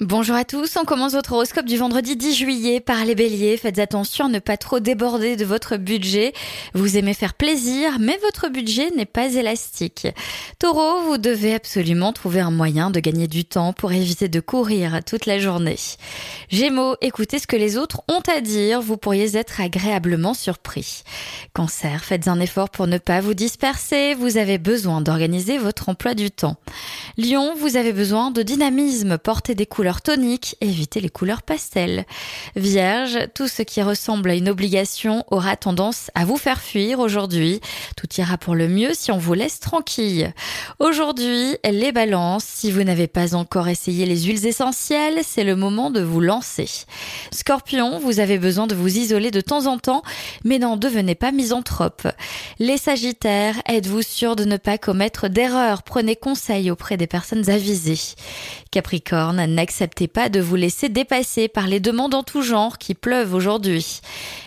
Bonjour à tous, on commence votre horoscope du vendredi 10 juillet par les béliers. Faites attention à ne pas trop déborder de votre budget. Vous aimez faire plaisir, mais votre budget n'est pas élastique. Taureau, vous devez absolument trouver un moyen de gagner du temps pour éviter de courir toute la journée. Gémeaux, écoutez ce que les autres ont à dire, vous pourriez être agréablement surpris. Cancer, faites un effort pour ne pas vous disperser, vous avez besoin d'organiser votre emploi du temps. Lion, vous avez besoin de dynamisme, portez des couleurs toniques, évitez les couleurs pastel. Vierge, tout ce qui ressemble à une obligation aura tendance à vous faire fuir aujourd'hui. Tout ira pour le mieux si on vous laisse tranquille. Aujourd'hui, les balances, si vous n'avez pas encore essayé les huiles essentielles, c'est le moment de vous lancer. Scorpion, vous avez besoin de vous isoler de temps en temps, mais n'en devenez pas misanthrope. Les Sagittaires, êtes-vous sûr de ne pas commettre d'erreurs? Prenez conseil auprès des personnes avisées. Capricorne, n'acceptez pas de vous laisser dépasser par les demandes en tout genre qui pleuvent aujourd'hui.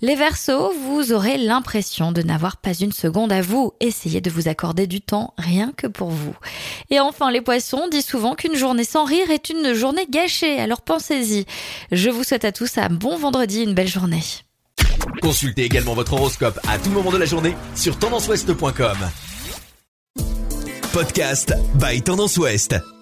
Les Verseaux, vous aurez l'impression de n'avoir pas une seconde à vous. Essayez de vous accorder du temps rien que pour vous. Et enfin, les Poissons, dit souvent qu'une journée sans rire est une journée gâchée, alors pensez-y. Je vous souhaite à tous un bon vendredi, une belle journée. Consultez également votre horoscope à tout moment de la journée sur tendanceouest.com. Podcast by Tendance Ouest.